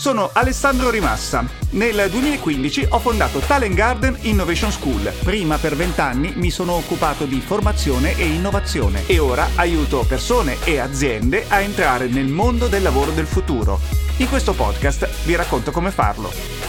Sono Alessandro Rimassa. Nel 2015 ho fondato Talent Garden Innovation School. Prima per vent'anni mi sono occupato di formazione e innovazione e ora aiuto persone e aziende a entrare nel mondo del lavoro del futuro. In questo podcast vi racconto come farlo.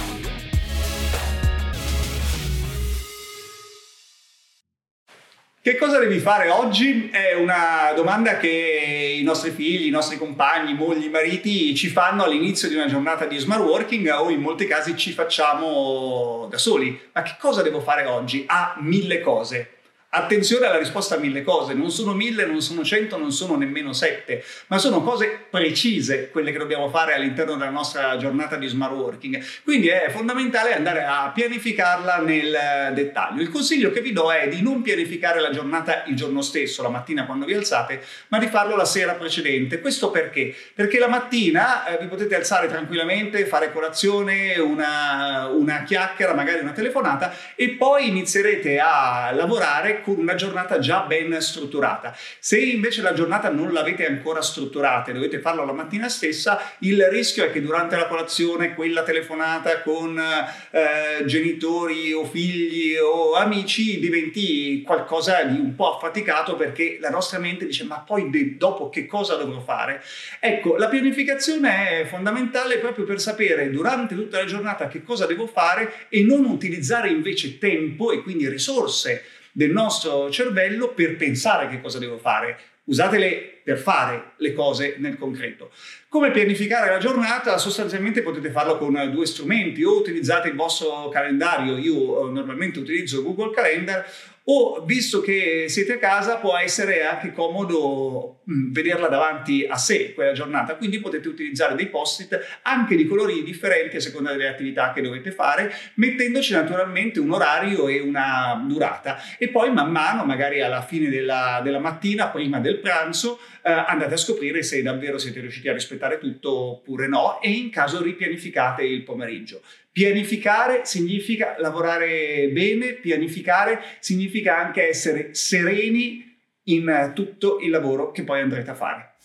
Che cosa devi fare oggi? È una domanda che i nostri figli, i nostri compagni, mogli, mariti ci fanno all'inizio di una giornata di smart working o in molti casi ci facciamo da soli. Ma che cosa devo fare oggi? Ah, mille cose. Attenzione alla risposta a mille cose, non sono mille, non sono cento, non sono nemmeno sette, ma sono cose precise quelle che dobbiamo fare all'interno della nostra giornata di smart working. Quindi è fondamentale andare a pianificarla nel dettaglio. Il consiglio che vi do è di non pianificare la giornata il giorno stesso, la mattina quando vi alzate, ma di farlo la sera precedente. Questo perché? Perché la mattina eh, vi potete alzare tranquillamente, fare colazione, una, una chiacchiera, magari una telefonata e poi inizierete a lavorare con una giornata già ben strutturata. Se invece la giornata non l'avete ancora strutturata e dovete farlo la mattina stessa, il rischio è che durante la colazione quella telefonata con eh, genitori o figli o amici diventi qualcosa di un po' affaticato perché la nostra mente dice ma poi de- dopo che cosa dovrò fare? Ecco, la pianificazione è fondamentale proprio per sapere durante tutta la giornata che cosa devo fare e non utilizzare invece tempo e quindi risorse del nostro cervello per pensare che cosa devo fare. Usatele per fare le cose nel concreto. Come pianificare la giornata? Sostanzialmente potete farlo con due strumenti, o utilizzate il vostro calendario, io eh, normalmente utilizzo Google Calendar, o visto che siete a casa può essere anche comodo mm, vederla davanti a sé quella giornata, quindi potete utilizzare dei post-it anche di colori differenti a seconda delle attività che dovete fare, mettendoci naturalmente un orario e una durata e poi man mano, magari alla fine della, della mattina, prima del pranzo, eh, andate a scoprire se davvero siete riusciti a rispettare tutto oppure no e in caso ripianificate il pomeriggio. Pianificare significa lavorare bene, pianificare significa anche essere sereni in tutto il lavoro che poi andrete a fare.